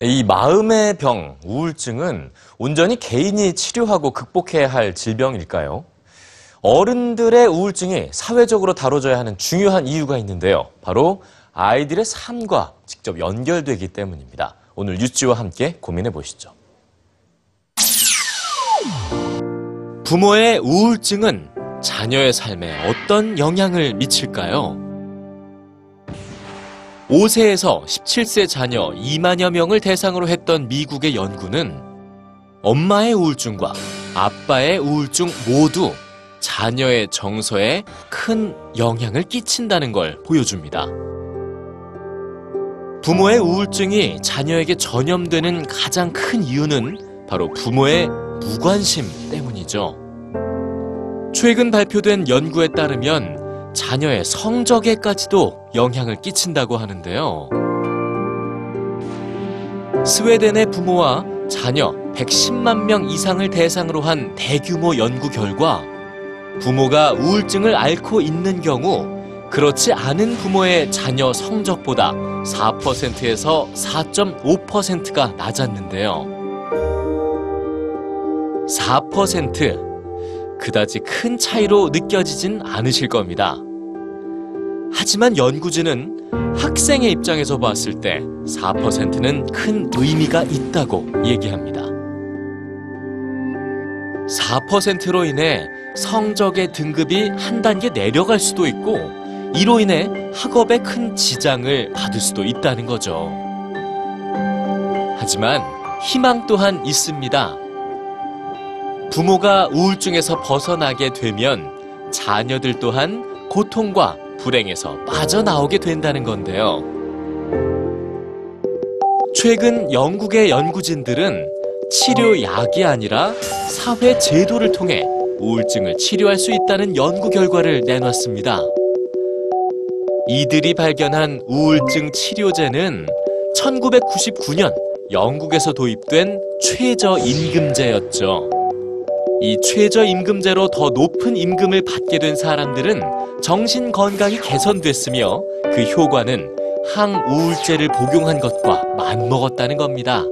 이 마음의 병, 우울증은 온전히 개인이 치료하고 극복해야 할 질병일까요? 어른들의 우울증이 사회적으로 다뤄져야 하는 중요한 이유가 있는데요. 바로 아이들의 삶과 직접 연결되기 때문입니다. 오늘 유치와 함께 고민해 보시죠. 부모의 우울증은 자녀의 삶에 어떤 영향을 미칠까요? 5세에서 17세 자녀 2만여 명을 대상으로 했던 미국의 연구는 엄마의 우울증과 아빠의 우울증 모두 자녀의 정서에 큰 영향을 끼친다는 걸 보여줍니다. 부모의 우울증이 자녀에게 전염되는 가장 큰 이유는 바로 부모의 무관심 때문이죠. 최근 발표된 연구에 따르면 자녀의 성적에까지도 영향을 끼친다고 하는데요. 스웨덴의 부모와 자녀 110만 명 이상을 대상으로 한 대규모 연구 결과 부모가 우울증을 앓고 있는 경우 그렇지 않은 부모의 자녀 성적보다 4%에서 4.5%가 낮았는데요. 4% 그다지 큰 차이로 느껴지진 않으실 겁니다. 하지만 연구진은 학생의 입장에서 봤을 때 4%는 큰 의미가 있다고 얘기합니다. 4%로 인해 성적의 등급이 한 단계 내려갈 수도 있고 이로 인해 학업에 큰 지장을 받을 수도 있다는 거죠. 하지만 희망 또한 있습니다. 부모가 우울증에서 벗어나게 되면 자녀들 또한 고통과 불행에서 빠져나오게 된다는 건데요. 최근 영국의 연구진들은 치료약이 아니라 사회 제도를 통해 우울증을 치료할 수 있다는 연구 결과를 내놨습니다. 이들이 발견한 우울증 치료제는 1999년 영국에서 도입된 최저임금제였죠. 이 최저임금제로 더 높은 임금을 받게 된 사람들은 정신 건강이 개선됐으며 그 효과는 항우울제를 복용한 것과 맞먹었다는 겁니다.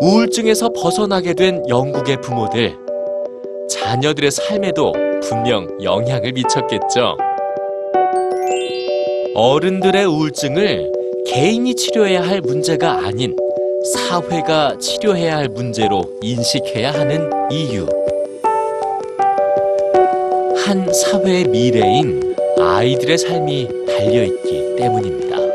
우울증에서 벗어나게 된 영국의 부모들. 자녀들의 삶에도 분명 영향을 미쳤겠죠. 어른들의 우울증을 개인이 치료해야 할 문제가 아닌 사회가 치료해야 할 문제로 인식해야 하는 이유. 한 사회의 미래인 아이들의 삶이 달려있기 때문입니다.